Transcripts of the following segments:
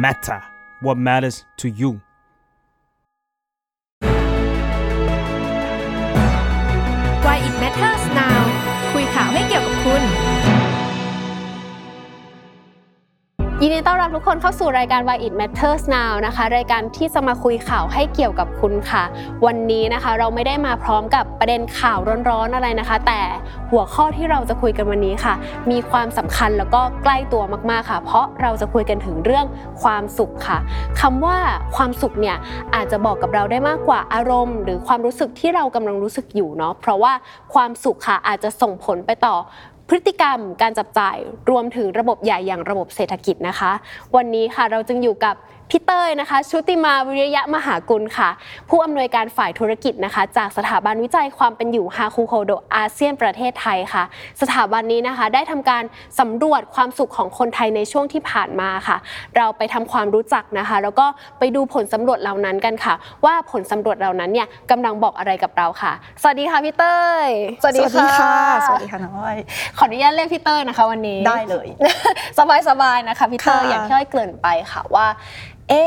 matter what matters to you Why it matters now คุยข่าวให้เกี่ยวกับคุณ ยินดีต้อนรับทุกคนเข้าสู่รายการ Why It Matters Now นะคะ รายการที่จะมาคุยข่าวให้เกี่ยวกับคุณค่ะ วันนี้นะคะเราไม่ได้มาพร้อมกับประเด็นข่าวร้อนๆอะไรนะคะ แต่หัวข้อที่เราจะคุยกันวันนี้ค่ะ มีความสำคัญแล้วก็ใกล้ตัวมากๆค่ะ เพราะเราจะคุยกันถึงเรื่องความสุขค่ะคำว่าความสุขเนี่ยอาจจะบอกกับเราได้มากกว่าอารมณ์ หรือความรู้สึกที่เรากำลังรู้สึกอยู่เนาะเพราะว่าความสุขค่ะอาจจะส่งผลไปต่อ พฤติกรรมการจับจ่ายรวมถึงระบบใหญ่อย่างระบบเศรษฐกิจนะคะ วันนี้ค่ะเราจึงอยู่กับ พี่เต้ยนะคะ ชุติมาวิริยะมหากุลค่ะ ผู้อำนวยการฝ่ายธุรกิจนะคะ จากสถาบันวิจัยความเป็นอยู่ฮาคูโฮโดอาเซียนประเทศไทยค่ะ สถาบันนี้นะคะ ได้ทำการสำรวจความสุขของคนไทยในช่วงที่ผ่านมาค่ะ เราไปทำความรู้จักนะคะ แล้วก็ไปดูผลสำรวจเหล่านั้นกันค่ะ ว่าผลสำรวจเหล่านั้นเนี่ยกำลังบอกอะไรกับเราค่ะ สวัสดีค่ะพี่เต้ยสวัสดีค่ะสวัสดีค่ะน้องอ้อยขออนุญาตเรียกพี่เต้ยนะคะ วันนี้ได้เลย สบายสบายๆนะคะพี่เต้ยค่ะอย่างที่อ้อยเกริ่นไปค่ะว่า เอ๊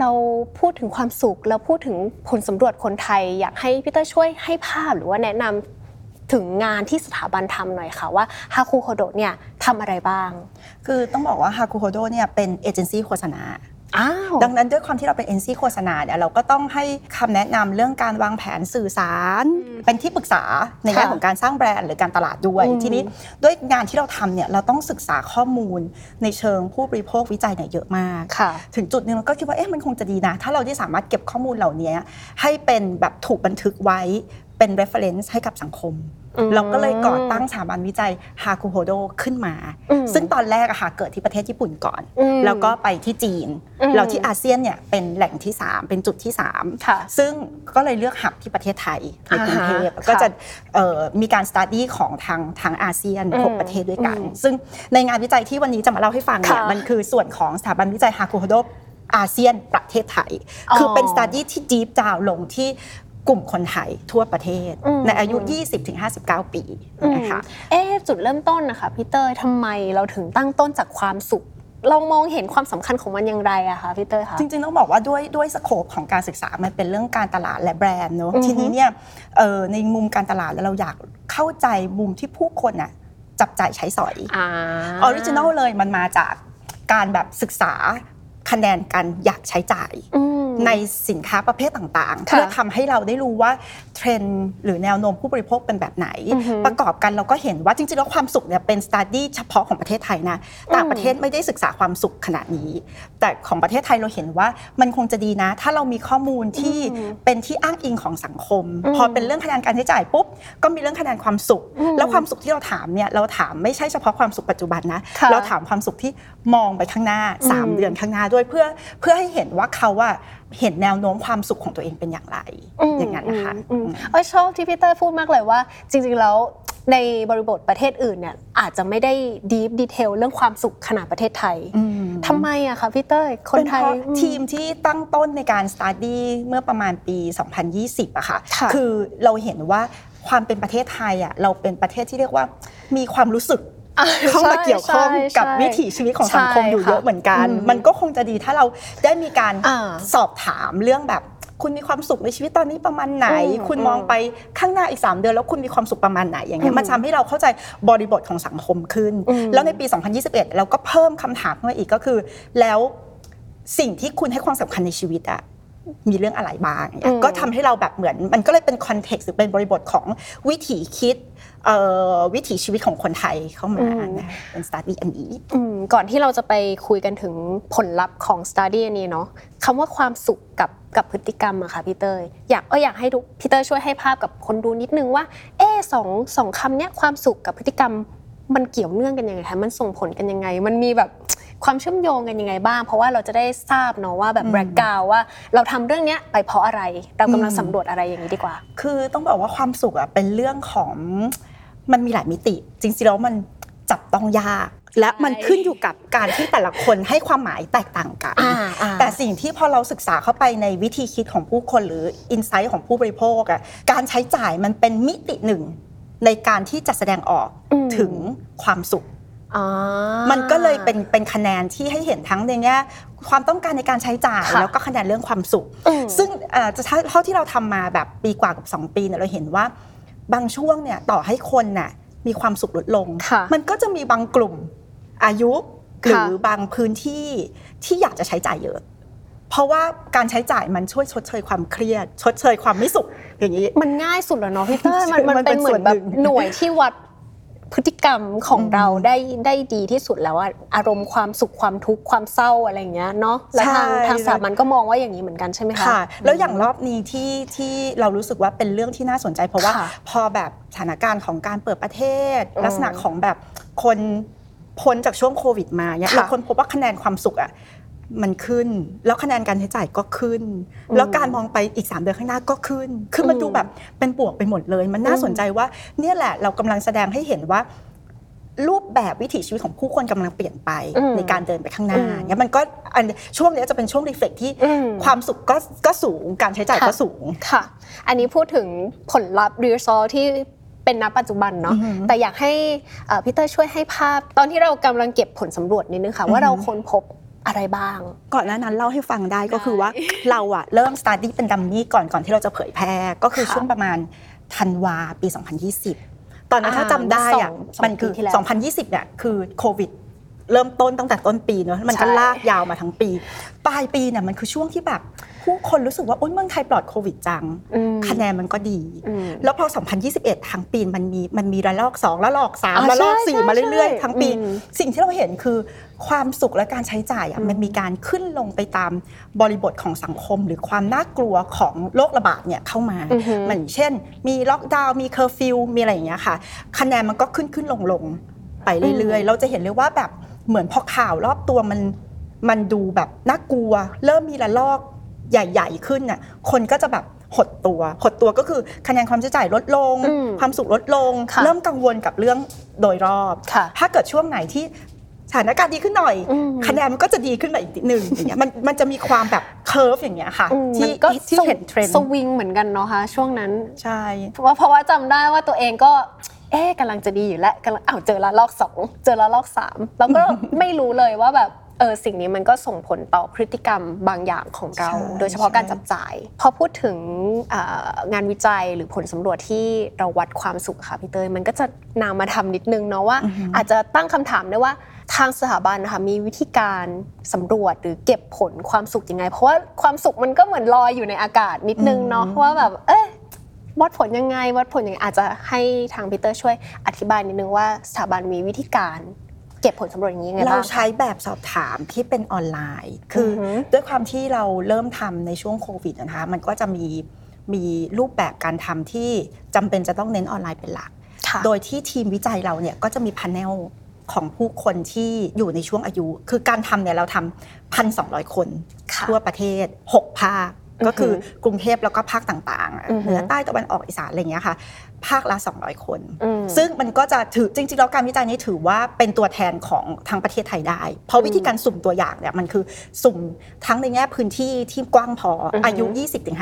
เราพูดถึงความสุขเราพูดถึงผลสำรวจคนไทย อยากให้พี่เต้ช่วยให้ภาพหรือว่าแนะนำถึงงานที่สถาบันทำหน่อยค่ะว่าฮาคูโคโดเนี่ยทำอะไรบ้าง คือต้องบอกว่าฮาคุโฮโดเนี่ยเป็นเอเจนซี่โฆษณา อ้าวดังนั้นด้วยความที่เราเป็นเอเจนซี่โฆษณาเนี่ยเราก็ต้องให้คำแนะนำเรื่องการวางแผนสื่อสาร เป็นที่ปรึกษาในแง่ค่ะของการสร้างแบรนด์หรือการตลาดด้วยอืมทีนี้ด้วยงานที่เราทำเนี่ยเราต้องศึกษาข้อมูลในเชิงผู้บริโภควิจัยเนี่ยเยอะมากค่ะถึงจุดหนึ่งเราก็คิดว่าเอ๊ะมันคงจะดีนะ ถ้าเราได้สามารถเก็บข้อมูลเหล่านี้ให้เป็นแบบถูกบันทึกไว้ เป็น reference ให้กับสังคมอืมเราก็เลยก่อตั้งสถาบันวิจัยฮาคุโฮโดขึ้นมาอืมซึ่งตอนแรกอะค่ะเกิดที่ประเทศญี่ปุ่นก่อนอืมแล้วก็ไปที่จีนอืมแล้วที่อาเซียนเนี่ยเป็นแหล่งที่ 3 เป็นจุดที่3ค่ะซึ่งก็เลยเลือก hub ที่ประเทศไทยในกรุงเทพอ่าฮะก็จะค่ะเอ่อมีการสต u d ดี้ของทางทางอาเซียนอืม6ประเทศด้วยกันอืมซึ่งในงานวิจัยที่วันนี้จะมาเล่าให้ฟังเนี่ยค่ะมันคือส่วนของสถาบันวิจัยฮาคุโฮโดอาเซียนประเทศไทยอ๋อคือเป็นสต u d ดี้ที่ deep down ลงที่ กลุ่มคนไทยทั่วประเทศอืมในอายุ 20-59 ปีนะคะเอ๊ะจุดเริ่มต้นนะคะพี่เต้ยทำไมเราถึงตั้งต้นจากความสุขเรามองเห็นความสำคัญของมันอย่างไรอะคะพี่เต้ยคะจริงๆต้องบอกว่าด้วยด้วย scope ของการศึกษามันเป็นเรื่องการตลาดและแบรนด์เนอะอือฮึทีนี้เนี่ยเอ่อในมุมการตลาดแล้วเราอยากเข้าใจมุมที่ผู้คนน่ะจับจ่ายใช้สอยอ่าoriginal เลยมันมาจากการแบบศึกษา คะแนนการอยากใช้จ่ายอืมในสินค้าประเภทต่างๆค่ะเพื่อทำให้เราได้รู้ว่าเทรนด์หรือแนวโน้มผู้บริโภคเป็นแบบไหนอือฮึประกอบกันเราก็เห็นว่าจริงๆแล้วความสุขเนี่ยเป็นสต u d ดี้เฉพาะของประเทศไทยนะต่างประเทศไม่ได้ศึกษาความสุขขนาดนี้ แต่ของประเทศไทยเราเห็นว่ามันคงจะดีนะ ถ้าเรามีข้อมูลที่อืมเป็นที่อ้างอิงของสังคมอืมพอเป็นเรื่องคะแนนการใช้จ่ายปุ๊บก็มีเรื่องคะแนนความสุขอืมแล้วความสุขที่เราถามเนี่ยเราถามไม่ใช่เฉพาะความสุขปัจจุบันนะค่ะเราถามความสุขที่ มองไปข้างหน้าอืม3เดือนข้างหน้าด้วยเพื่อเพื่อให้เห็นว่าเขาว่าเห็นแนวโน้มความสุขของตัวเองเป็นอย่างไรมอย่างนั้นนะคะอืมอืมเอ้ยชอบที่พี่เต้ยพูดมากเลยว่า จริงๆแล้วในบริบทประเทศอื่นเนี่ยอาจจะไม่ได้ดีฟดีเทลเรื่องความสุขขนาดประเทศไทยอืมทำไมอะคะพี่เต้ยคนเป็นไทเพยราะอืมทีมที่ตั้งต้นในการสต u d ดี้เมื่อประมาณปี 2020อะค่ะค่ะ คือเราเห็นว่าความเป็นประเทศไทยอะเราเป็นประเทศที่เรียกว่ามีความรู้สึกอะ เข้ามาเกี่ยวข้องใช่กับใช่วิถีชีวิตของสังคมใช่อยู่เยอะค่ะเหมือนกันอืมมันก็คงจะดีถ้าเราได้มีการอ่าสอบถามเรื่องแบบคุณมีความสุขในชีวิตตอนนี้ประมาณไหนอืมคุณมองไปข้างหน้าอีก 3 เดือนแล้วคุณมีความสุขประมาณไหน อย่างเงี้อืยมมันทำให้เราเข้าใจบริบทของสังคมขึ้นอืมแล้วในปี 2021 เราก็เพิ่มคำถามขึ้นมาอีกก็คือ แล้วสิ่งที่คุณให้ความสำคัญในชีวิตอะมีเรื่องอะไรบ้างเนี่ยก็ทำให้เราแบบเหมือน มันก็เลยเป็น context หรือเป็นบริบทของวิถีคิดเอ่อ วิถีชีวิตของคนไทยเข้ามานะเป็น study อันนี้อืมก่อนที่เราจะไปคุยกันถึงผลลัพธ์ของ study อันนี้เนาะคำว่าความสุขกับกับพฤติกรรมอะค่ะพี่เตยอยากเอออยากให้ทุกพี่เตยช่วยให้ภาพกับคนดูนิดนึงว่า เออสองสองคำเนี้ยความสุขกับพฤติกรรมมันเกี่ยวเนื่องกันยังไงคะมันส่งผลกันยังไง มันมีแบบความเชื่อมโยงกันยังไงบ้าง เพราะว่าเราจะได้ทราบเนาะว่าแบบอืมแบล็กกราวว่าเราทำเรื่องเนี้ยไปเพราะอะไร เรากำลังอืมสำรวจอะไรอย่างนี้ดีกว่า คือต้องบอกว่าความสุขอะเป็นเรื่องของ มันมีหลายมิติ จริงๆแล้วมันจับต้องยาก และมันขึ้นอยู่กับการที่แต่ละคนให้ความหมายแตกต่างกันอ่าอ่าแต่สิ่งที่พอเราศึกษาเข้าไปในวิธีคิดของผู้คนหรืออินไซต์ของผู้บริโภคอะการใช้จ่ายมันเป็นมิติหนึ่ง ในการที่จะแสดงออกอืมถึงความสุขอ๋อมันก็เลยเป็นเป็นคะแนนที่ให้เห็นทั้งในแง่ความต้องการในการใช้จ่ายค่ะแล้วก็คะแนนเรื่องความสุขอืมซึ่งเอ่อจะเท่าเท่าที่เราทำมาแบบปีกว่ากับ 2 ปีเนี่ยเราเห็นว่า บางช่วงเนี่ยต่อให้คนน่ะมีความสุขลดลงค่ะมันก็จะมีบางกลุ่มอายุหค่ะรือบางพื้นที่ที่อยากจะใช้จ่ายเยอะ เพราะว่าการใช้จ่ายมันช่วยชดเชยความเครียด ชดเชยความไม่สุขอย่างนี้ มันง่ายสุดแล้วเนาะพี่เต้ยมันมัมันนเป็เป็นนเหมือนแบบส่วนหนึ่งหน่วยที่วัด พฤติกรรมของเราได้ได้ดีที่สุดแล้วอะอารมณ์ความสุขความทุกข์ความเศร้าอะไรอย่างเงี้ยเนาะแล้วทางทางสถาบันก็มองว่าอย่างนี้เหมือนกันใช่ไหมคะค่ะ แล้วอย่างรอบนี้ที่ที่เรารู้สึกว่าเป็นเรื่องที่น่าสนใจ เพราะว่าค่ะพอแบบสถานการณ์ของการเปิดประเทศอืมลักษณะของแบบคนพ้นจากช่วงโควิดมาเนี่ยค่ะเราคนพบว่าคะแนนความสุขอะ มันขึ้น แล้วคะแนนการใช้จ่ายก็ขึ้น แล้วการมองไปอีก 3 เดือนข้างหน้าก็ขึ้น คือมันอืมดูแบบเป็นบวกไปหมดเลย มันน่าอืมสนใจว่าเนี่ยแหละเรากำลังแสดงให้เห็นว่า รูปแบบวิถีชีวิตของผู้คนกำลังเปลี่ยนไปอืมในการเดินไปข้างหน้าอืมเนี่ยมันก็อันช่วงเนี้ยจะเป็นช่วงรีเฟกที่อืมความสุขก็ก็สูงการใช้จ่ายก็สูงค่ะ อันนี้พูดถึงผลลัพธ์ result ที่เป็นณปัจจุบันเนาะอือหือแต่อยากให้เอ่อพี่เตอร์ช่วยให้ภาพ ตอนที่เรากำลังเก็บผลสำรวจนิดนึงค่ะว่าอือหือเราค้นพบ อะไรบ้าง ก่อนหน้านั้นเล่าให้ฟังได้ก็คือได้ว่าเราอะเริ่ม study เป็น dummy ก่อนก่อนที่เราจะเผยแพร่ก็คือค่ะช่วงประมาณธันวาปี 2020 ตอนนั้นอ่าถ้าจำได้อะสองสองมันคือปีที่แล้ว2020เนี่ยคือโควิด เริ่มต้นตั้งแต่ต้นปีเนอะมันก็ใช่ลากยาวมาทั้งปี ปลายปีเนี่ยมันคือช่วงที่แบบผู้คนรู้สึกว่าโอ๊ยเมืองไทยปลอดโควิดจังอืมคะแนนมันก็ดีอืมแล้วพอ 2021 ทั้งปีมันมีมันมีระลอก 2 ระลอกอ่า3ระลอกใช่4มาเรื่อยใช่ๆทั้งปีอืมสิ่งที่เราเห็นคือความสุขและการใช้จ่ายอะอืมมันมีการขึ้นลงไปตามบริบทของสังคม หรือความน่ากลัวของโรคระบาดเนี่ยเข้ามาอือฮึเหมือนเช่น มีล็อกดาวน์มีเคอร์ฟิวมีอะไรอย่างเงี้ยค่ะ คะแนนมันก็ขึ้นขึ้นลงลงไปเรื่อยๆ เราจะเห็นเลยว่าแบบ เหมือนพอข่าวรอบตัวมันมันดูแบบน่ากลัว เริ่มมีระลอกใหญ่ ๆ ขึ้นน่ะคนก็จะแบบหดตัวหดตัวก็คือคะแนนความใช้จ่ายลดลงอืมความสุขลดลงค่ะเริ่มกังวลกับเรื่องโดยรอบค่ะถ้าเกิดช่วงไหนที่สถานการณ์ดีขึ้นหน่อยอืมคะแนนมันก็จะดีขึ้นมาอีกนิดนึงอย่างเงี้ยมันมันจะมีความแบบ curve อย่างเงี้ยค่ะอืมที่มันก็ที่เห็นเทรนด์วิงเหมือนกันเนาะคะช่วงนั้นใช่เพราะว่าเพราะว่าจำได้ว่าตัวเองก็ เอ๊ะกำลังจะดีอยู่แล้วกำลังอ้าวเจอระลอกสองเจอระลอกสามแล้วก็ไม่รู้เลยว่าแบบเออสิ่งนี้มันก็ส่งผลต่อพฤติกรรมบางอย่างของเราใช่โดยเฉพาะการจับจ่าย พอพูดถึงเอ่องานวิจัยหรือผลสำรวจที่เราวัดความสุขค่ะพี่เตยมันก็จะนำมาทำนิดนึงเนาะว่า อาจจะตั้งคำถามได้ว่าทางสถาบันนะคะมีวิธีการสำรวจหรือเก็บผลความสุขยังไง เพราะว่าความสุขมันก็เหมือนลอยอยู่ในอากาศนิดนึงเนาะว่าแบบเอ๊ะ วัดผลยังไง วัดผลยังไงอาจจะให้ทางพีเตอร์ช่วยอธิบายนิดนึงว่าสถาบันมีวิธีการเก็บผลสำรวจอย่างนี้ยังไงเราบ้างคะใช้แบบสอบถามที่เป็นออนไลน์ คือออหือด้วยความที่เราเริ่มทำในช่วงโควิดนะคะ มันก็จะมีมีรูปแบบการทำที่จำเป็นจะต้องเน้นออนไลน์เป็นหลัก ค่ะ โดยที่ทีมวิจัยเราเนี่ยก็จะมี panel ของผู้คนที่อยู่ในช่วงอายุ คือการทำเนี่ยเราทำพันสองคนค่ะ ทั่วประเทศ 6 ภาคอือหือ ก็คือกรุงเทพแล้วก็ภาคต่างๆอะอือหือเหนือใต้ตะวันออกอีสานอะไรอย่างเงี้ยค่ะ ภาคละ 200 คนอืมซึ่งมันก็จะถือจริงๆแล้วการวิจัยนี้ถือว่าเป็นตัวแทนของทั้งประเทศไทยได้ เพราะวิธีการสุ่มตัวอย่างเนี่ยมันคือสุ่มทั้งในแง่พื้นที่ที่กว้างพออือหือออายุ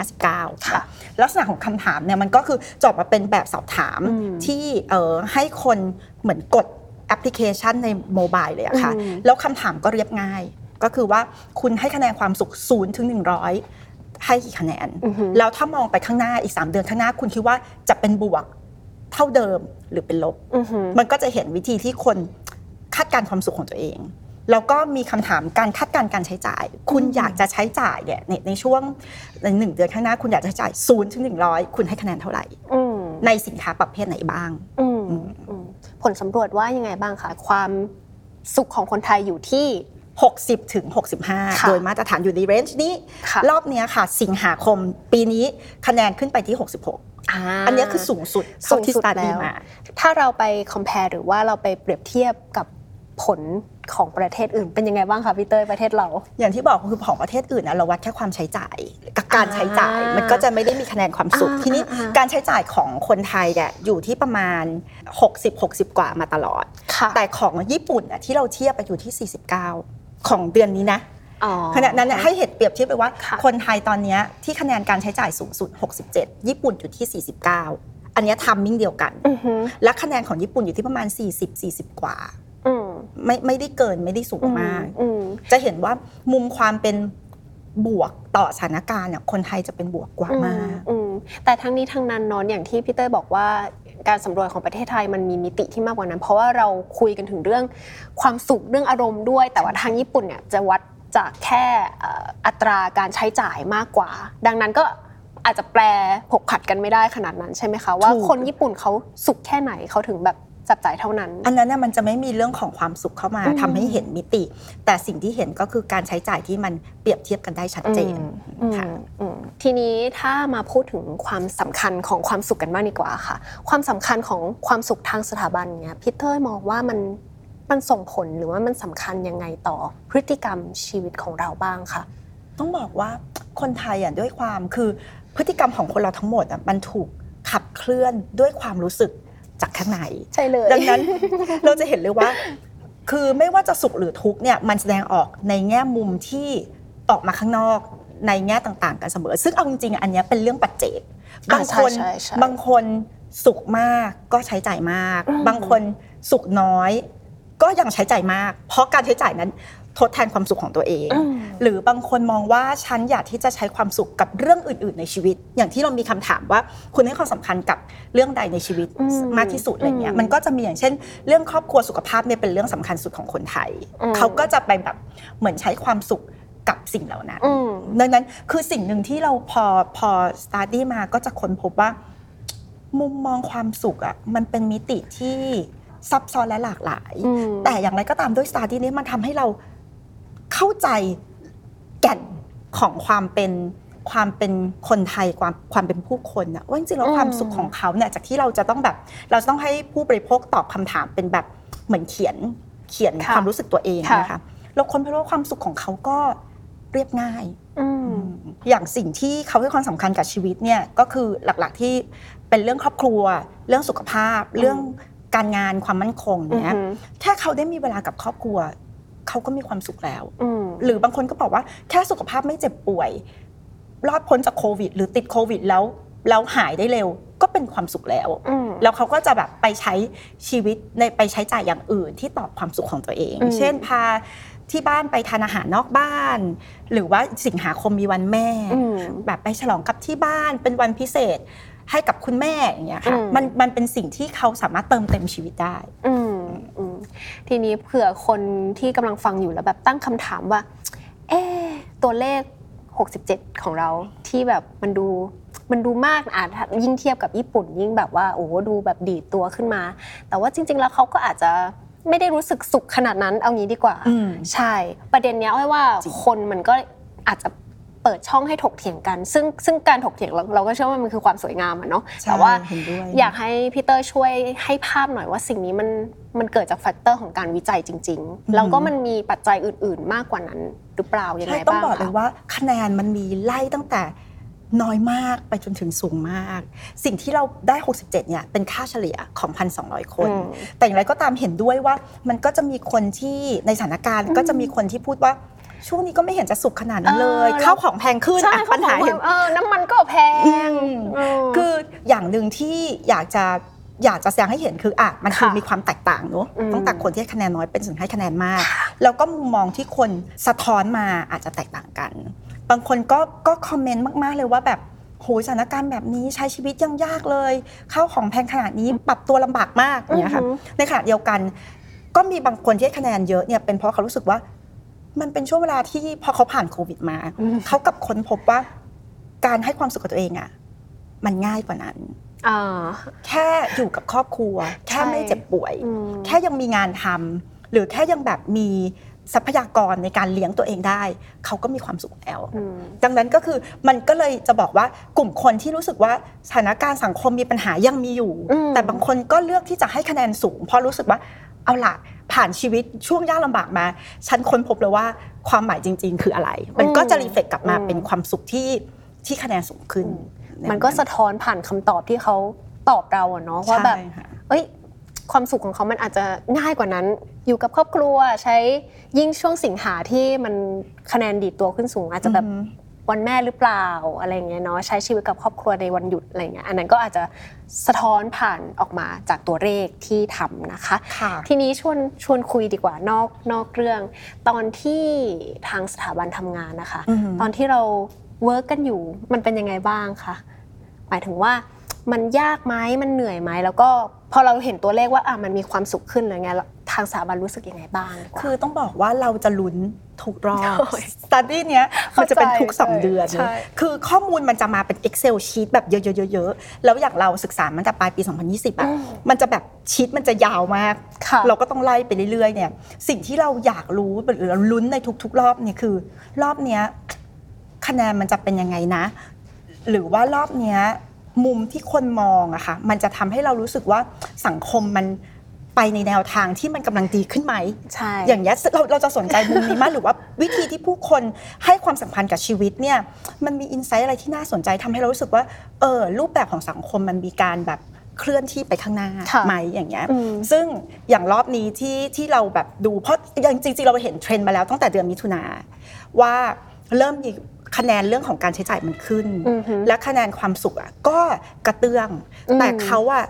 20-59 ค่ะ ลักษณะของคำถามเนี่ยมันก็คือจบมาเป็นแบบสอบถามอืมที่เอ่อให้คนเหมือนกดแอปพลิเคชันในโมบายเลยอะค่ะอืมแล้วคำถามก็เรียบง่าย ก็คือว่าคุณให้คะแนนความสุข0ถึง100 ให้กี่คะแนนอือหือแล้วถ้ามองไปข้างหน้าอีก 3 เดือนข้างหน้าคุณคิดว่าจะเป็นบวกเท่าเดิมหรือเป็นลบอือหือมันก็จะเห็นวิธีที่คนคาดการณ์ความสุขของตัวเอง แล้วก็มีคำถามการคาดการณ์การใช้จ่าย คุณอยากจะใช้จ่ายเนี่ยในในช่วงในหนึ่งเดือนข้างหน้า คุณอยากจะใช้จ่ายศูนย์ถึงหนึ่งร้อยคุณให้คะแนนเท่าไหร่อืมในสินค้าประเภทไหนบ้างอืมอืมผลสำรวจว่ายังไงบ้างคะความสุขของคนไทยอยู่ที่ 60ถึงค่ะ65 โดยมาตรฐานอยู่ใน range นี้ค่ะรอบเนี้ยค่ะ สิงหาคมปีนี้คะแนนขึ้นไปที่ 66อันเนี้ยคือสูงสุดเท่าที่สูสงสุด study แล้วมาถ้าเราไป compare หรือว่าเราไปเปรียบเทียบกับผลของประเทศอื่นเป็นยังไงบ้างคะพี่เต้ยประเทศเรา อย่างที่บอกคือของประเทศอื่นนะเราวัดแค่ความใช้จ่ายกับการใช้จ่ายอ่ามัมันก็จะไม่ได้มีคะแนนความสุขอ่าทีนี้อ่าการใช้จ่ายของคนไทยเนี่ยอยู่ที่ประมาณ 60-60 กว่ามาตลอดค่ะแต่ของญี่ปุ่นน่ะที่เราเทียบไปอยู่ที่ 49 ของเดือนนี้นะอ๋อขณะนั้นเนี่ยให้เห็นเปรียบเทียบไปว่าค่ะคนไทยตอนเนี้ยที่คะแนนการใช้จ่ายสูงสุด 67 ญี่ปุ่นอยู่ที่ 49 อันเนี้ยทัมมิ่งเดียวกันอือหือและคะแนนของญี่ปุ่นอยู่ที่ประมาณ 40 40 กว่าอืมไม่ไม่ได้เกินไม่ได้สูงมากอืมจะเห็นว่ามุมความเป็นบวกต่อสถานการณ์เนี่ยคนไทยจะเป็นบวกกว่าอืมมากอืมแต่ทั้งนี้ทั้งนั้นเนอนอย่างที่พี่เต้ยบอกว่า การสำรวจของประเทศไทยมันมีมิติที่มากกว่านั้น เพราะว่าเราคุยกันถึงเรื่องความสุขเรื่องอารมณ์ด้วย แต่ว่าทางญี่ปุ่นเนี่ยจะวัดจากแค่อัตราการใช้จ่ายมากกว่า ดังนั้นก็อาจจะแปลผกผัดกันไม่ได้ขนาดนั้นใช่ไหมคะว่าคนญี่ปุ่นเขาสุขแค่ไหนเขาถึงแบบ จับจ่ายเท่านั้น อันนั้นน่ะมันจะไม่มีเรื่องของความสุขเข้ามาอืมทำให้เห็นมิติ แต่สิ่งที่เห็นก็คือการใช้จ่ายที่มันเปรียบเทียบกันได้ชัดเจนอืมค่ะอืมทีนี้ถ้ามาพูดถึงความสำคัญของความสุขกันบ้างดีกว่าค่ะ ความสำคัญของความสุขทางสถาบันเนี่ยพี่เต้ยมองว่ามันมันส่งผลหรือว่ามันสำคัญยังไงต่อพฤติกรรมชีวิตของเราบ้างคะต้องบอกว่าคนไทยอะด้วยความคือพฤติกรรมของคนเราทั้งหมดอะมันถูกขับเคลื่อนด้วยความรู้สึก จากข้างในใช่เลย ดังนั้นเราจะเห็นเลยว่า คือไม่ว่าจะสุขหรือทุกข์เนี่ยมันแสดงออกในแง่มุมที่ออกมาข้างนอกในแง่ต่างๆ กันเสมอ ซึ่งเอาจริงๆอันเนี้ยเป็นเรื่องปัจเจกบางคนใช่ใช่บางคนสุขมากก็ใช้จ่ายมากอืมบางคนสุขน้อย ก็ยังใช้จ่ายมาก เพราะการใช้จ่ายนั้น ทดแทนความสุขของตัวเองอืมหรือบางคนมองว่าฉันอยากที่จะใช้ความสุขกับเรื่องอื่น ๆ ในชีวิต อย่างที่เรามีคำถามว่า คุณให้ความสำคัญกับเรื่องใดในชีวิตอืมมากที่สุดอะไรเงี้อืยมมันก็จะมีอย่างเช่น เรื่องครอบครัวสุขภาพเนี่ยเป็นเรื่องสำคัญสุดของคนไทยอืมเขาก็จะไปแบบเหมือนใช้ความสุขกับสิ่งเหล่านั้นอืมดังนั้นคือสิ่งหนึ่งที่เราพอพอ study มาก็จะค้นพบว่า มุมมองความสุขอะมันเป็นมิติที่ซับซ้อนและหลากหลายอืมแต่อย่างไรก็ตามด้วย study นี้มันทำให้เรา เข้าใจแก่นของความเป็นความเป็นคนไทยความความเป็นผู้คนอะว่าจริงๆแล้วอืมความสุขของเขาเนี่ยจากที่เราจะต้องแบบ เราจะต้องให้ผู้บริโภคตอบคำถามเป็นแบบเหมือนเขียนเขียนค่ะความรู้สึกตัวเองค่ะนะคะเราค้นพบว่าความสุขของเขาก็เรียบง่ายอืมอย่างสิ่งที่เขาให้ความสำคัญกับชีวิตเนี่ยก็คือหลักๆที่เป็นเรื่องครอบครัว เรื่องสุขภาพ เรื่องการงานความมั่นคงเนี่ยอือหือแค่เขาได้มีเวลากับครอบครัว เขาก็มีความสุขแล้วอืมหรือบางคนก็บอกว่าแค่สุขภาพไม่เจ็บป่วย รอดพ้นจากโควิด หรือติดโควิดแล้วแล้วหายได้เร็วก็เป็นความสุขแล้วอืมแล้วเขาก็จะแบบไปใช้ชีวิตในไปใช้จ่ายอย่างอื่น ที่ตอบความสุขของตัวเองอืมเช่นพาที่บ้านไปทานอาหารนอกบ้าน หรือว่าสิงหาคมมีวันแม่อืมแบบไปฉลองกับที่บ้านเป็นวันพิเศษให้กับคุณแม่อย่างเงี้ยค่ะอืมมันมันเป็นสิ่งที่เขาสามารถเติมเต็มชีวิตได้ อืมอืม ทีนี้เผื่อคนที่กำลังฟังอยู่แล้วแบบตั้งคำถามว่า เอ๊ะตัวเลข 67 ของเราที่แบบมันดูมันดูมากอะถ้ายิ่งเทียบกับญี่ปุ่น ยิ่งแบบว่าโอ้โหดูแบบดีดตัวขึ้นมา แต่ว่าจริง ๆ แล้วเขาก็อาจจะไม่ได้รู้สึกสุขขนาดนั้นเอางี้ดีกว่าอืมใช่ ประเด็นเนี้ยอ้อยว่าจริงคนมันก็อาจจะ เปิดช่องให้ถกเถียงกัน ซึ่งซึ่งการถกเถียงเราเราก็เชื่อว่ามันคือความสวยงามอะเนาะใช่แต่ว่าเห็นด้วยอยากให้พี่เตอร์ช่วยให้ภาพหน่อยว่าสิ่งนี้มันมันเกิดจาก factor ของการวิจัยจริง ๆ แล้วก็มันมีปัจจัยอื่น ๆ มากกว่านั้นหรือเปล่ายังไงใช่ต้องบ้างบอกเลยคะว่าคะแนนมันมีไล่ตั้งแต่น้อยมากไปจนถึงสูงมาก สิ่งที่เราได้ 67 เนี่ยเป็นค่าเฉลี่ยของ 1,200 คนอืมแต่อย่างไรก็ตามเห็นด้วยว่ามันก็จะมีคนที่ในสถานการณ์ก็จะมีคนที่พูดว่า ช่วงนี้ก็ไม่เห็นจะสุขขนาดนั้นเลยเออข้าวของแพงขึ้นใช่อะเขาปัญบอหากว่าเห็นเออน้ำมันก็แพงอืมมคืออย่างหนึ่งที่อยากจะอยากจะแสดงให้เห็นคืออะมันคือค่ะมีความแตกต่างเนอะอืมตั้งแต่คนที่ให้คะแนนน้อยเป็นส่วนให้คะแนนมาก แล้วก็มุมมองที่คนสะท้อนมาอาจจะแตกต่างกัน บางคนก็ก็คอมเมนต์มาก ๆ เลยว่าแบบโหยสถานการณ์แบบนี้ใช้ชีวิตยังยากเลยข้าวของแพงขนาดนี้ปรับตัวลำบากมากอย่างเงี้ยค่ะอือหือในขณะเดียวกัน ก็มีบางคนที่ให้คะแนนเยอะเนี่ยเป็นเพราะเขารู้สึกว่า มันเป็นช่วงเวลาที่พอเขาผ่านโควิดมาอืมเขากลับค้นพบว่า การให้ความสุขกับตัวเองอะ มันง่ายกว่านั้นอ่าแค่อยู่กับครอบครัว แค่ไม่เจ็บป่วยอืมแค่ยังมีงานทำหรือแค่ยังแบบมีทรัพยากรในการเลี้ยงตัวเองได้ เขาก็มีความสุขแล้วอืมดังนั้นก็คือมันก็เลยจะบอกว่ากลุ่มคนที่รู้สึกว่าสถานการณ์สังคมมีปัญหายังมีอยู่อืมแต่บางคนก็เลือกที่จะให้คะแนนสูง เพราะรู้สึกว่าเอาล่ะ ผ่านชีวิตช่วงยากลำบากมา ฉันค้นพบเลยว่าความหมายจริง ๆ คืออะไร มันก็จะรีเฟกกลับมาเป็นความสุขที่ที่คะแนนสูงขึ้น มันก็สะท้อนผ่านคำตอบที่เขาตอบเราอะเนาะว่าแบบใช่ค่ะเอ้ยความสุขของเขามันอาจจะง่ายกว่านั้น อยู่กับครอบครัวใช้ยิ่งช่วงสิงหาที่มันคะแนนดีดตัวขึ้นสูง อาจจะแบบอืมโวันแม่หรือเปล่าอะไรอย่างเงี้ยเนาะใช้ชีวิตกับครอบครัวในวันหยุดอะไรเงี้ยอันนั้นก็อาจจะสะท้อนผ่านออกมาจากตัวเลขที่ทำนะคะค่ะทีนี้ชวนชวนคุยดีกว่านอกนอกเรื่อง ตอนที่ทางสถาบันทำงานนะคะอือหือตอนที่เราwork กันอยู่มันเป็นยังไงบ้างคะหมายถึงว่ามันยากไหมมันเหนื่อยไหมแล้วก็พอเราเห็นตัวเลขว่าอะมันมีความสุขขึ้นอะไรเงี้ยแล้วทางสถาบันรู้สึกยังไงบ้างดีกว่าคือต้องบอกว่าเราจะลุ้น ทุกรอบโอ้ย study เนี้ยมันจะเป็นทุกเข้าใจ2เดือนใช่คือข้อมูลมันจะมาเป็น Excel sheet แบบเยอะๆๆๆ แล้วอย่างเราศึกษามันแต่ปลายปี 2020อะมันจะแบบชีตมันจะยาวมากค่ะเราก็ต้องไล่ไปเรื่อยๆเนี่ยสิ่งที่เราอยากรู้หรือเราลุ้นในทุก ๆ รอบเนี่ยคือ รอบเนี้ยคะแนนมันจะเป็นยังไงนะ หรือว่ารอบเนี้ยมุมที่คนมองอะค่ะมันจะทำให้เรารู้สึกว่าสังคมมัน ไปในแนวทางที่มันกำลังดีขึ้นไหม ใช่ อย่างเงี้ยเราเราจะสนใจมุมนี้มากหรือว่าวิธีที่ผู้คนให้ความสำคัญกับชีวิตเนี่ยมันมีอินไซต์อะไรที่น่าสนใจทำให้เรารู้สึกว่าเออรูปแบบของสังคมมันมีการแบบเคลื่อนที่ไปข้างหน้าค่ะไหมอย่างเงี้ยอืมซึ่งอย่างรอบนี้ที่ที่เราแบบดูเพราะอย่างจริงๆเราเห็นเทรนด์มาแล้วตั้งแต่เดือนมิถุนาว่าเริ่มมีคะแนนเรื่องของการใช้จ่ายมันขึ้นอือฮึและคะแนนความสุขอะก็กระเตื้องอืมแต่เขาอะ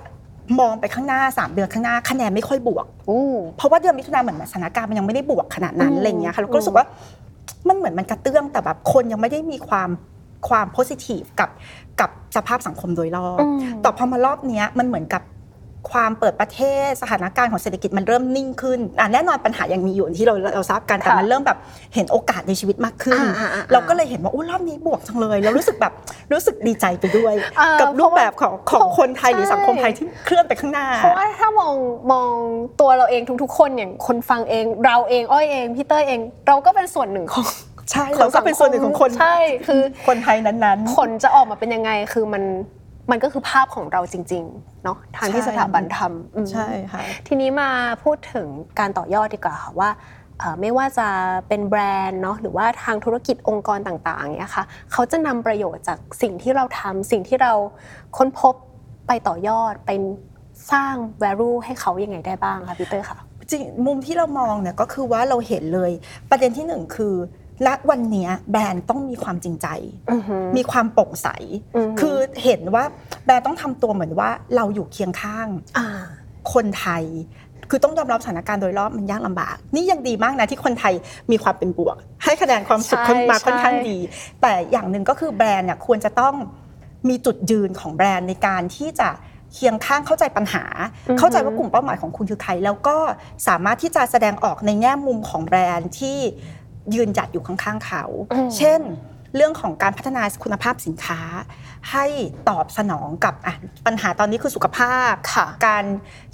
มองไปข้างหน้าสามเดือนข้างหน้าคะแนนไม่ค่อยบวกอู้เพราะว่าเดือนมิถุนาเหมือนสถานการณ์มันยังไม่ได้บวกขนาดนั้นอืมอะไรเงี้ยค่ะเราก็รู้สึกว่ามันเหมือนมันกระเตื้องแต่แบบคนยังไม่ได้มีความความโพสิทีฟกับกับสภาพสังคมโดยรอบอืมแต่พอมารอบเนี้ยมันเหมือนกับ ความเปิดประเทศสถานการณ์ของเศรษฐกิจมันเริ่มนิ่งขึ้นอะแน่นอนปัญหายังมีอยู่อย่างที่เราเราทราบกันแต่ค่ะมันเริ่มแบบเห็นโอกาสในชีวิตมากขึ้นอ่าอ่าอ่าเราก็เลยเห็นว่าโอ้รอบนี้บวกจังเลยเรารู้สึกแบบรู้สึกดีใจไปด้วยเอ่อกับรูปแบบของของคนไทยหรือใช่สังคมไทยที่เคลื่อนไปข้างหน้าเพราะว่าถ้ามองมองตัวเราเองทุกๆ คนอย่างคนฟังเอง เราเองอ้อยเองพี่เต้ยเอง เราก็เป็นส่วนหนึ่งของใช่ของเราก็เป็นส่วนหนึ่งของคนใช่คือคนไทยนั้นๆผลจะออกมาเป็นยังไงคือมัน มันก็คือภาพของเราจริงๆเนาะทางที่ใช่สถาบันทำอืมใช่ค่ะทีนี้มาพูดถึงการต่อยอดดีกว่าค่ะว่าเอ่อไม่ว่าจะเป็นแบรนด์เนาะหรือว่าทางธุรกิจองค์กรต่างๆเนี่ยค่ะเขาจะนำประโยชน์จากสิ่งที่เราทำสิ่งที่เราค้นพบไปต่อยอดไปสร้าง value ให้เขายังไงได้บ้างคะพี่เตอร์ค่ะจริงมุมที่เรามองเนี่ยก็คือว่าเราเห็นเลยประเด็นที่หนึ่งคือ ณวันเนี้ยแบรนด์ต้องมีความจริงใจอือหือมีความโปร่งใสอือหือคือเห็นว่าแบรนด์ต้องทำตัวเหมือนว่าเราอยู่เคียงข้างอ่าคนไทย คือต้องยอมรับสถานการณ์โดยรอบมันยากลำบาก นี่ยังดีมากนะที่คนไทยมีความเป็นบวก ให้คะแนนความสุขใช่ขึ้นมาค่อนข้างใช่ดี แต่อย่างหนึ่งก็คือแบรนด์เนี่ยควรจะต้องมีจุดยืนของแบรนด์ในการที่จะเคียงข้างเข้าใจปัญหา เข้าใจว่ากลุ่มเป้าหมายของคุณคือใคร แล้วก็สามารถที่จะแสดงออกในแง่มุมของแบรนด์ที่ ยืนหยัดอยู่ข้างๆเขาอืมเช่น เรื่องของการพัฒนาคุณภาพสินค้า ให้ตอบสนองกับอะปัญหาตอนนี้คือสุขภาพค่ะการ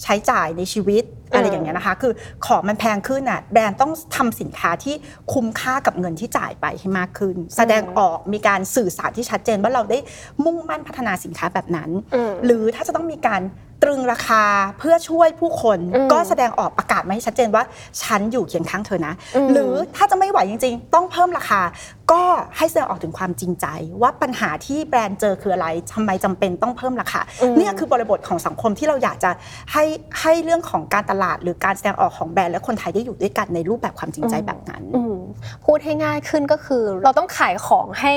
ใช้จ่ายในชีวิตอะไรอืมอย่างเงี้ยนะคะ คือของมันแพงขึ้นอะแบรนด์ต้องทำสินค้าที่คุ้มค่ากับเงินที่จ่ายไปให้มากขึ้น แสดงออกมีการสื่อสารที่ชัดเจนว่าเราได้มุ่งมั่นพัฒนาสินค้าแบบนั้นอืมหรือถ้าจะต้องมีการ ตรึงราคาเพื่อช่วยผู้คนอืมก็แสดงออกประกาศมาให้ชัดเจนว่า ฉันอยู่เคียงข้างเธอนะอืมหรือถ้าจะไม่ไหวจริง ๆ ต้องเพิ่มราคา ก็ให้แสดงออกถึงความจริงใจ ว่าปัญหาที่แบรนด์เจอคืออะไรทำไมจำเป็นต้องเพิ่มราคาอืมเนี่ยคือบริบทของสังคมที่เราอยากจะให้ให้เรื่องของการตลาด หรือการแสดงออกของแบรนด์และคนไทยได้อยู่ด้วยกันในรูปแบบความจริงใจแบบนั้นอืมพูดให้ง่ายขึ้นก็คือ เราต้องขายของให้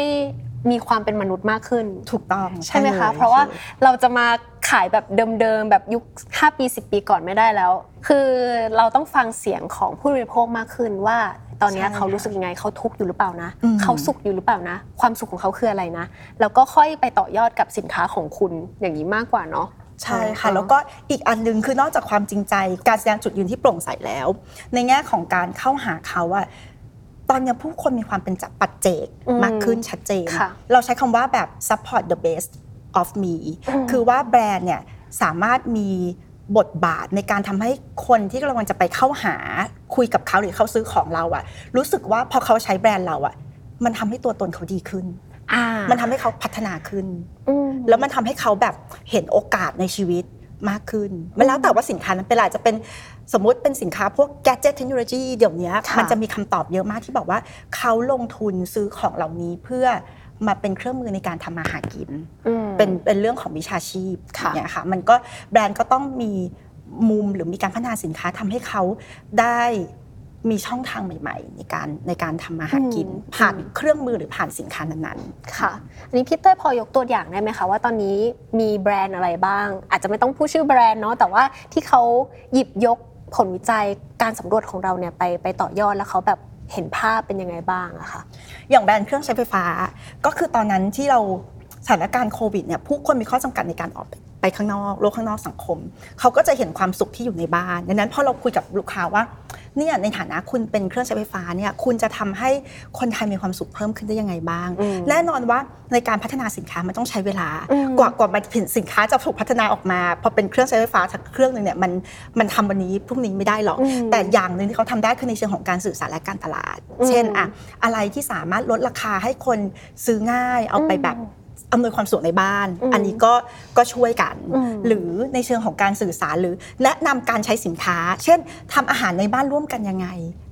มีความเป็นมนุษย์มากขึ้น ถูกต้องใช่ไหมคะลยเพราะว่าใช่เราจะมาขายแบบเดิมๆแบบยุค 5 ปี 10 ปีก่อนไม่ได้แล้ว คือเราต้องฟังเสียงของผู้บริโภคมากขึ้นว่าตอนเนี้ยใช่เขารู้สึกยังไงเขาทุกข์อยู่หรือเปล่านะอืมเขาสุขอยู่หรือเปล่านะ ความสุขของเขาคืออะไรนะ แล้วก็ค่อยไปต่อยอดกับสินค้าของคุณอย่างนี้มากกว่าเนาะใช่ค่ะแล้วก็อีกอันหนึงคือนอกจากความจริงใจ การแสดงจุดยืนที่โปร่งใสแล้ว ในแง่ของการเข้าหาเขาอะ ตอนนี้ผู้คนมีความเป็นจับปัจเจกอืมมากขึ้นชัดเจนค่ะเราใช้คำว่าแบบ support the best of me อืมคือว่าแบรนด์เนี่ยสามารถมีบทบาทในการทำให้คนที่กำลังจะไปเข้าหาคุยกับเขาหรือเขาซื้อของเราอะรู้สึกว่าพอเขาใช้แบรนด์เราอะมันทำให้ตัวตนเขาดีขึ้นอ่ามันทำให้เขาพัฒนาขึ้นอืมแล้วมันทำให้เขาแบบเห็นโอกาสในชีวิต มากขึ้น มันแล้วแต่ว่าสินค้านั้นเป็นอะไรจะเป็นสมมุติเป็นสินค้าพวก gadget technology เดี๋ยวนี้ค่ะมันจะมีคำตอบเยอะมากที่บอกว่า เขาลงทุนซื้อของเหล่านี้เพื่อมาเป็นเครื่องมือในการทำมาหากินอืมเป็นเป็นเรื่องของวิชาชีพค่ะเนี่ยค่ะมันก็แบรนด์ก็ต้องมีมุมหรือมีการพัฒนาสินค้าทำให้เขาได้ มีช่องทางใหม่ ๆ ในการในการทำมาหากินอืมผ่านเครื่องมือหรือผ่านสินค้านั้นค่ะ อันนี้พี่เต้ยพอยกตัวอย่างได้ไหมคะว่าตอนนี้มีแบรนด์อะไรบ้าง อาจจะไม่ต้องพูดชื่อแบรนด์เนาะแต่ว่าที่เขาหยิบยกผลวิจัยการสำรวจของเราเนี่ยไปไปต่อยอดแล้วเขาแบบเห็นภาพเป็นยังไงบ้างอะคะๆอย่างแบรนด์เครื่องใช้ไฟฟ้า ก็คือตอนนั้นที่เราสถานการณ์โควิดเนี่ยผู้คนมีข้อจำกัดในการออก ไปไปข้างนอกโลกข้างนอกสังคม เขาก็จะเห็นความสุขที่อยู่ในบ้านดังนั้นพอเราคุยกับลูกค้าว่าเนี่ยในฐานะคุณเป็นเครื่องใช้ไฟฟ้าเนี่ยคุณจะทำให้คนไทยมีความสุขเพิ่มขึ้นได้ยังไงบ้างอืมแน่นอนว่าในการพัฒนาสินค้ามันต้องใช้เวลาอืมกว่ากว่ามันสินค้าจะถูกพัฒนาออกมาพอเป็นเครื่องใช้ไฟฟ้าสักเครื่องหนึ่งเนี่ยมันมันทำวันนี้พรุ่งนี้ไม่ได้หรอกอืมแต่อย่างหนึ่งที่เขาทำได้คือในเชิงของการสื่อสารและการตลาดอืมเช่นอะอะไรที่สามารถลดราคาให้คนซื้อง่ายเอาไปแบบ อำนวยความสะดวกในบ้านอืมอันนี้ก็ก็ช่วยกันอืมหรือในเชิงของการสื่อสารหรือแนะนำการใช้สินค้า เช่นทำอาหารในบ้านร่วมกันยังไง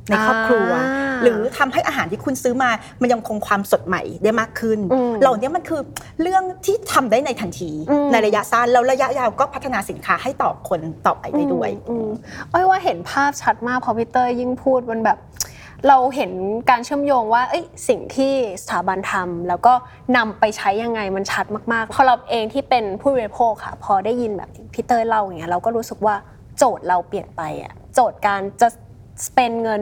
ในครอบครัวอ่าหรือทำให้อาหารที่คุณซื้อมา มันยังคงความสดใหม่ได้มากขึ้นอืมเหล่านี้มันคือเรื่องที่ทำได้ในทันทีอืมในระยะสั้นแล้วระยะยาวก็พัฒนาสินค้าให้ตอบคนต่อไปได้ด้วยอืมอ้อยว่าเห็นภาพชัดมากพอพี่เตอร์ยิ่งพูดมันแบบ เราเห็นการเชื่อมโยงว่าเอ้ยสิ่งที่สถาบันทำแล้วก็นำไปใช้ยังไงมันชัดมากๆ พอเราเองที่เป็นผู้บริโภคค่ะ พอได้ยินแบบพี่เตอร์เล่าอย่างเงี้ยเราก็รู้สึกว่าโจทย์เราเปลี่ยนไปอะโจทย์การจะ spend เงิน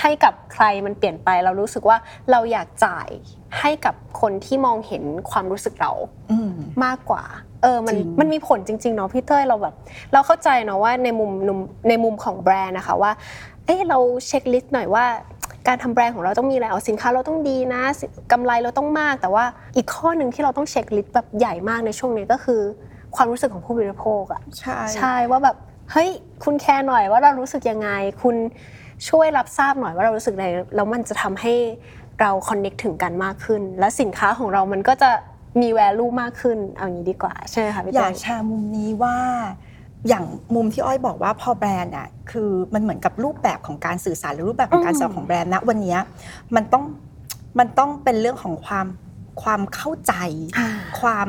ให้กับใครมันเปลี่ยนไป เรารู้สึกว่าเราอยากจ่ายให้กับคนที่มองเห็นความรู้สึกเราอืมมากกว่า เออมันจริงมันมีผลจริงๆเนาะพี่เต้ยเราแบบ เราเข้าใจเนาะว่าในมุมนุมในมุมของแบรนด์นะคะว่า เอ้เรา checklist หน่อยว่า การทำแบรนด์ของเราต้องมีอะไรเอาสินค้าเราต้องดีนะสิกำไรเราต้องมาก แต่ว่าอีกข้อหนึ่งที่เราต้อง checklist แบบใหญ่มากในช่วงนี้ก็คือ ความรู้สึกของผู้บริโภคอะใช่ใช่ว่าแบบเฮ้ยคุณแคร์หน่อยว่าเรารู้สึกยังไง คุณช่วยรับทราบหน่อยว่าเรารู้สึกอะไรแล้วมันจะทำให้เราคอนเน็กถึงกันมากขึ้น และสินค้าของเรามันก็จะมี value มากขึ้น เอางี้ดีกว่า ใช่ไหมคะพี่อเต้ยากยแชร์มุมนี้ว่า อย่างมุมที่อ้อยบอกว่าพอแบรนด์อะคือมันเหมือนกับรูปแบบของการสื่อสารหรือรูปแบบของการอืมสื่อของแบรนด์ณวันเนี้ยมันต้องมันต้องเป็นเรื่องของความความเข้าใจอ่าความ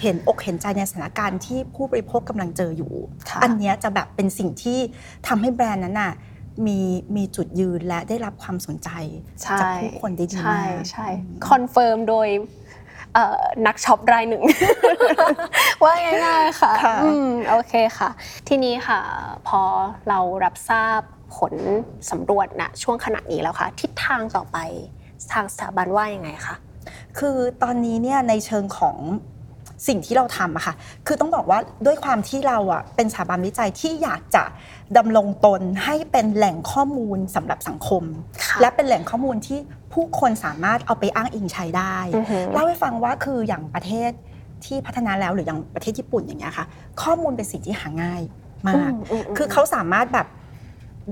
เห็นอกเห็นใจในสถานการณ์ที่ผู้บริโภคกำลังเจออยู่ค่ะอันเนี้ยจะแบบเป็นสิ่งที่ทำให้แบรนด์นั้นน่ะมีมีจุดยืนและได้รับความสนใจใช่จากผู้คนได้ดีใช่มากใช่ confirmิร์มโดยเอ่อ นักช็อปรายหนึ่ง ว่าง่ายๆค่ะค่ะอืมโอเคค่ะ ทีนี้ค่ะ พอเรารับทราบผลสำรวจณช่วงขณะนี้แล้วค่ะ ทิศทางต่อไปทางสถาบันว่ายังไงคะคือตอนนี้เนี่ยในเชิงของ สิ่งที่เราทำอะค่ะ คือต้องบอกว่าด้วยความที่เราอะเป็นสถาบันวิจัยที่อยากจะดำรงตนให้เป็นแหล่งข้อมูลสำหรับสังคมค่ะและเป็นแหล่งข้อมูลที่ผู้คนสามารถเอาไปอ้างอิงใช้ได้อือหือเล่าให้ฟังว่าคืออย่างประเทศที่พัฒนาแล้วหรืออย่างประเทศญี่ปุ่นอย่างเงี้ยค่ะ ข้อมูลเป็นสิ่งที่หาง่ายมากอืมอืมอืมคือเขาสามารถแบบ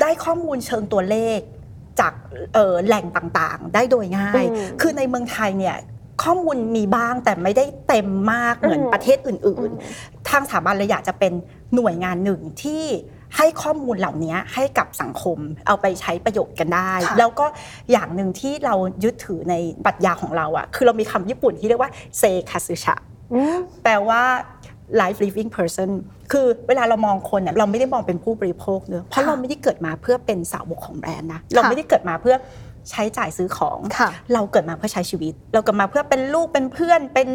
ได้ข้อมูลเชิงตัวเลขจากเอ่อแหล่งต่างๆ ได้โดยง่ายอืมคือในเมืองไทยเนี่ย ข้อมูลมีบ้างแต่ไม่ได้เต็มมากเหมือนอืมประเทศอื่น ๆ ทางสถาบันเลยอยากจะเป็นหน่วยงานหนึ่งที่ให้ข้อมูลเหล่านี้ให้กับสังคมเอาไปใช้ประโยชน์กันได้ค่ะแล้วก็อย่างหนึ่งที่เรายึดถือในปรัชญาของเราอะคือเรามีคำญี่ปุ่นที่เรียกว่าเซคาซึชะอืมแปลว่า life living person คือเวลาเรามองคนเนี่ยเราไม่ได้มองเป็นผู้บริโภคเนอะเพราะค่ะเราไม่ได้เกิดมาเพื่อเป็นสาวกของแบรนด์นะ เราไม่ได้เกิดมาเพื่อ ใช้จ่ายซื้อของค่ะเราเกิดมาเพื่อใช้ชีวิต เราเกิดมาเพื่อเป็นลูกเป็นเพื่อนเป็น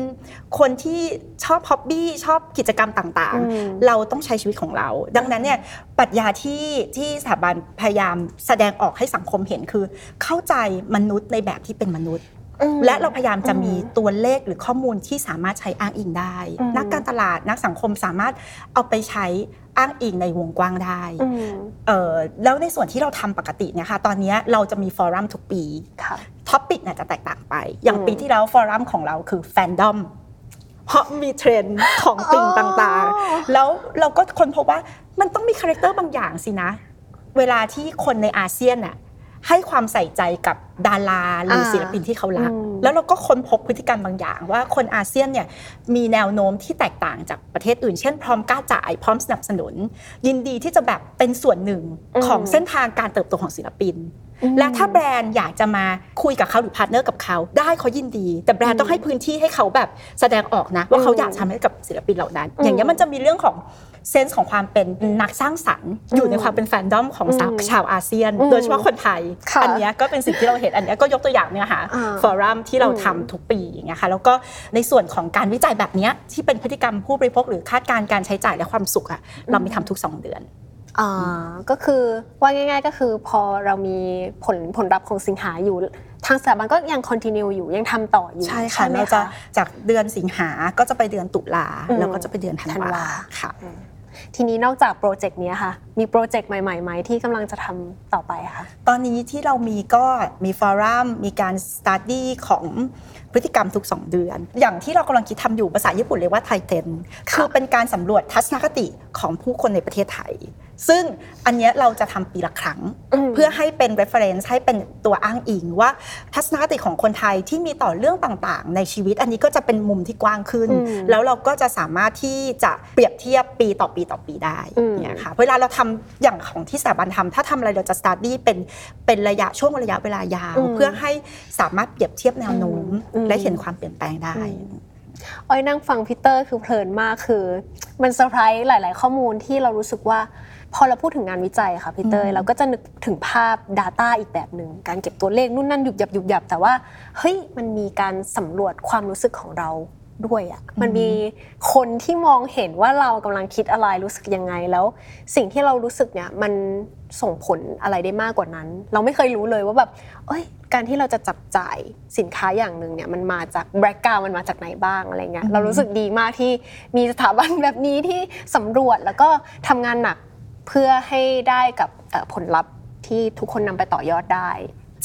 คนที่ชอบฮ็อบบี้ชอบกิจกรรมต่างอืมๆเราต้องใช้ชีวิตของเรา ดังนั้นเนี่ยปรัชญาที่ที่สถาบันพยายามแสดงออกให้สังคมเห็นคือ เข้าใจมนุษย์ในแบบที่เป็นมนุษย์อืมและเราพยายามจะมีอืมตัวเลขหรือข้อมูลที่สามารถใช้อ้างอิงได้อืมนักการตลาดนักสังคมสามารถเอาไปใช้ อ้างอิงในวงกว้างได้อืมเอ่อแล้วในส่วนที่เราทำปกติเนี่ยค่ะตอนนี้เราจะมี forum ทุกปีค่ะ topic เนี่ยจะแตกต่างไป อย่างอืมปีที่แล้ว forum ของเราคือแฟนดอมเพราะมีเทรนด์ของติ่งอ๋อต่างๆ แล้วเราก็ค้นพบว่ามันต้องมี character บางอย่างสินะ เวลาที่คนในอาเซียนน่ะ ให้ความใส่ใจกับดาราหรืออาศิลปินที่เขารักอืมแล้วเราก็ค้นพบพฤติกรรมบางอย่าง ว่าคนอาเซียนเนี่ยมีแนวโน้มที่แตกต่างจากประเทศอื่น เช่นพร้อมกล้าจ่ายพร้อมสนับสนุน ยินดีที่จะแบบเป็นส่วนหนึ่งอืมของเส้นทางการเติบโตของศิลปินอืมและถ้าแบรนด์อยากจะมาคุยกับเขาหรือ partner กับเขาได้เขายินดี แต่แบรนด์ต้องให้พื้นที่ให้เขาแบบแสดงออกนะ ว่าเขาอืมอยากทำให้กับศิลปินเหล่านั้นอืมอย่างเนี้ยมันจะมีเรื่องของ sense ของความเป็นนักสร้างสรรค์ อยู่ในความเป็นแฟนดอมของสาวอืมชาวอาเซียนอืมโดยเฉพาะคนไทยค่ะอันเนี้ยก็เป็นสิ่งที่เราเห็นอันเนี้ยก็ยกตัวอย่างเนี่ยค่ะอ่า forum ที่เราอืมทำทุกปีอย่างเงี้ยค่ะแล้วก็ในส่วนของการวิจัยแบบเนี้ยที่เป็นพฤติกรรมผู้บริโภคหรือคาดการณ์การใช้จ่ายและความสุขอะเรามีทำทุก 2 เดือนอ่าก็คือว่าง่าย ๆ ก็คือพอเรามีผลผลลัพธ์ของสิงหาอยู่ทางสถาบันก็ยัง continue อยู่ยังทำต่ออยู่ใช่ค่ะไหมเราจะจากเดือนสิงหาก็จะไปเดือนตุลาอืมแล้วก็จะไปเดือนธันธันวาวาค่ะ ทีนี้นอกจากโปรเจกต์เนี้ยค่ะ มีโปรเจกต์ใหม่ๆไหมที่กำลังจะทำต่อไปคะตอนนี้ที่เรามีก็มีฟอรัมมีการสต u d ดี้ของพฤติกรรมทุก 2 เดือน อย่างที่เรากำลังคิดทำอยู่ภาษาญี่ปุ่นเรียกว่าไทเทนคือเป็นการสำรวจทัศนคติของผู้คนในประเทศไทยซึ่งอันเนี้ยเราจะทำปีละครั้งอืมเพื่อให้เป็น reference ให้เป็นตัวอ้างอิงว่าทัศนคติของคนไทยที่มีต่อเรื่องต่างๆ ในชีวิต อันนี้ก็จะเป็นมุมที่กว้างขึ้นอืมแล้วเราก็จะสามารถที่จะเปรียบเทียบปีต่อปีต่อปีได้อืมเนี่ยค่ะเวลาเราทำอย่างของที่สถาบันทำถ้าทำอะไรเราจะ study เป็นเป็นระยะช่วงระยะเวลายาวอืมเพื่อให้สามารถเปรียบเทียบแนวโน้มอืมและเห็นความเปลี่ยนแปลงได้อ้อยนั่งฟังพีเตอร์คือเพลินมากคือ มันเซอร์ไพรส์หลาย ๆ ข้อมูลที่เรารู้สึกว่า พอเราพูดถึงงานวิจัยค่ะพีเตอร์อืมเราก็จะนึกถึงภาพ Data อีกแบบหนึ่งการเก็บตัวเลขนู่นนั่นหยุบหยับหยุบหยับแต่ว่าเฮ้ยมันมีการสำรวจความรู้สึกของเราด้วยอะ่ะมันมีคนที่มองเห็นว่าเรากำลังคิดอะไรรู้สึกยังไงแล้ว สิ่งที่เรารู้สึกเนี่ยมันส่งผลอะไรได้มากกว่านั้น เราไม่เคยรู้เลยว่าแบบ เอ้ย การที่เราจะจับจ่ายสินค้าอย่างหนึ่งเนี่ยมันมาจากแบล็กกราวมันมาจากไหนบ้างอะไรเงี้ยอืมเรารู้สึกดีมากที่มีสถาบันแบบนี้ที่สำรวจแล้วก็ทำงานหนัก เพื่อให้ได้กับผลลัพธ์ที่ทุกคนนำไปต่อยอดได้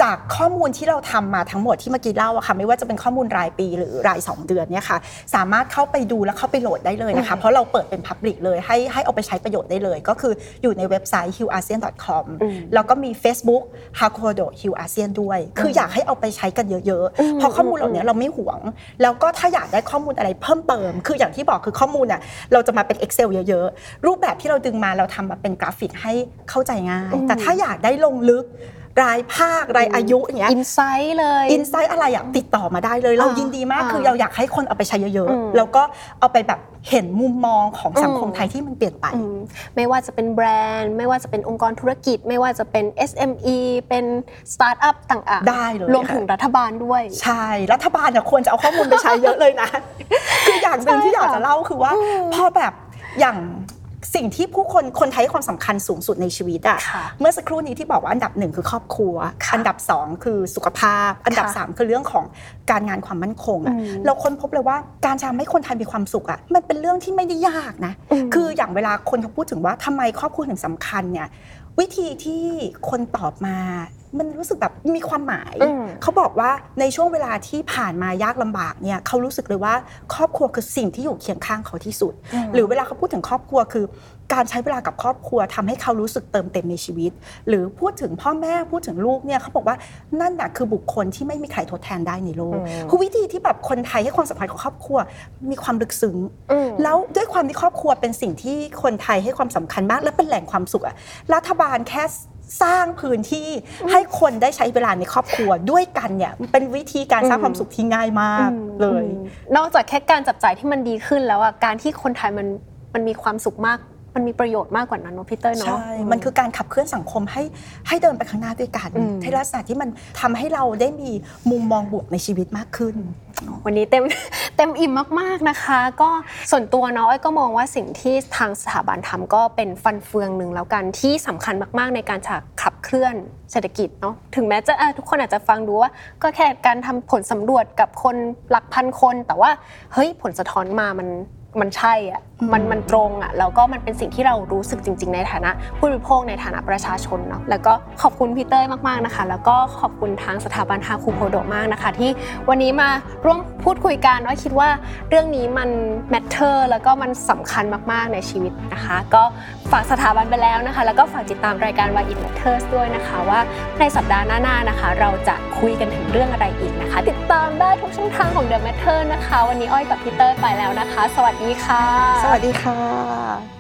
จากข้อมูลที่เราทำมาทั้งหมดที่เมื่อกี้เล่าอะค่ะไม่ว่าจะเป็นข้อมูลรายปีหรือราย 2 เดือนเนี่ยค่ะสามารถเข้าไปดูและเข้าไปโหลดได้เลยนะคะ เพราะเราเปิดเป็น Public เลยให้ให้เอาไปใช้ประโยชน์ได้เลย ก็คืออยู่ในเว็บไซต์ hillasean.com อืมแล้วก็มี Facebook Hakuhodo HILL ASEAN ด้วย คืออยากให้เอาไปใช้กันเยอะอืมๆเพราะข้อมูลเหล่านี้เราไม่หวง แล้วก็ถ้าอยากได้ข้อมูลอะไรเพิ่มเติม คืออย่างที่บอกคือข้อมูลอะเราจะมาเป็น Excel เยอะๆ รูปแบบที่เราดึงมาเราทำมาเป็นกราฟิกให้เข้าใจง่าย แต่ถ้าอยากได้ลงลึก รายภาครายอายุอย่างเงี้ย insight เลย insight อะไรอยากติดต่อมาได้เลย เราอ่ายินดีมากอ่าคือเราอยากให้คนเอาไปใช้เยอะอืมๆแล้วก็เอาไปแบบเห็นมุมมองของสังคมอืมไทยที่มันเปลี่ยนไปอืมไม่ว่าจะเป็นแบรนด์ ไม่ว่าจะเป็นองค์กรธุรกิจ ไม่ว่าจะเป็น SME เป็นสตาร์ทอัพต่างๆ ได้เลยรวมค่ะถึงรัฐบาลด้วย ใช่ รัฐบาลเนี่ยควรจะเอาข้อมูลไปใช้เยอะเลยนะ คืออย่างหนึ่งที่ใช่อยากค่ะจะเล่าคือว่าพอแบบอย่าง สิ่งที่ผู้คนคนไทยให้ความสำคัญสูงสุดในชีวิตอะค่ะเมื่อสักครู่นี้ที่บอกว่าอันดับหนึ่งคือครอบครัวค่ะอันดับสองคือสุขภาพ อันดับค่ะสามคือเรื่องของการงานความมั่นคงอะอืมเราค้นพบเลยว่าการจะทำให้คนไทยมีความสุขอะมันเป็นเรื่องที่ไม่ได้ยากนะอืมคืออย่างเวลาคนเขาพูดถึงว่าทำไมครอบครัวถึงสำคัญเนี่ย วิธีที่คนตอบมา มันรู้สึกแบบมีความหมายอืมเขาบอกว่าในช่วงเวลาที่ผ่านมายากลำบากเนี่ยเขารู้สึกเลยว่าครอบครัวคือสิ่งที่อยู่เคียงข้างเขาที่สุด หรือเวลาเขาพูดถึงครอบครัวคือ การใช้เวลากับครอบครัวทำให้เขารู้สึกเติมเต็มในชีวิต หรือพูดถึงพ่อแม่พูดถึงลูกเนี่ยเขาบอกว่านั่นน่ะคือบุคคลที่ไม่มีใครทดแทนได้ในโลกอืมคือวิธีที่แบบคนไทยให้ความสำคัญกับครอบครัวมีความลึกซึ้งอืมแล้วด้วยความที่ครอบครัวเป็นสิ่งที่คนไทยให้ความสำคัญมาก และเป็นแหล่งความสุขอะรัฐบาลแค่สร้างพื้นที่ให้คนได้ใช้เวลาในครอบครัวด้วยกันเนี่ยเป็นวิธีการสร้างอืมความสุขที่ง่ายมากอืมเลยอืมนอกจากแค่การจับจ่ายที่มันดีขึ้นแล้วอะการที่คนไทยมันมันมีความสุขมาก มันมีประโยชน์มากกว่านั้นเนาะพี่เตอร์เนาะใช่ มันคือการขับเคลื่อนสังคมให้ให้เดินไปข้างหน้าด้วยกันอืมในลักษณะที่มันทำให้เราได้มีมุมมองบวกในชีวิตมากขึ้น วันนี้เต็มเต็มอิ่มมากๆนะคะ ก็ส่วนตัวเนาะอ้อยก็มองว่าสิ่งที่ทางสถาบันทำก็เป็นฟันเฟืองหนึ่งแล้วกันที่สำคัญมากๆในการจะขับเคลื่อนเศรษฐกิจเนาะถึงแม้จะเอ่อทุกคนอาจจะฟังดูว่า ก็แค่การทำผลสำรวจกับคนหลักพันคน แต่ว่าเฮ้ยผลสะท้อนมามันมันใช่อะ มันมันตรงอะแล้วก็มันเป็นสิ่งที่เรารู้สึกจริง ๆ ในฐานะผู้บริโภคในฐานะประชาชนเนาะแล้วก็ขอบคุณพี่เต้ยมากๆนะคะ แล้วก็ขอบคุณทางสถาบันฮาคูโพโดมากนะคะ ที่วันนี้มาร่วมพูดคุยกันว่าคิดว่าเรื่องนี้มัน matter แล้วก็มันสำคัญมากๆในชีวิตนะคะ ก็ฝากสถาบันไปแล้วนะคะ แล้วก็ฝากติดตามรายการ Why It Matters ด้วยนะคะ ว่าในสัปดาห์หน้าๆนะคะ เราจะคุยกันถึงเรื่องอะไรอีกนะคะ ติดตามได้ทุกช่องทางของ The Matter นะคะ วันนี้อ้อยกับพี่เต้ยไปแล้วนะคะ สวัสดีค่ะสวัสดีค่ะ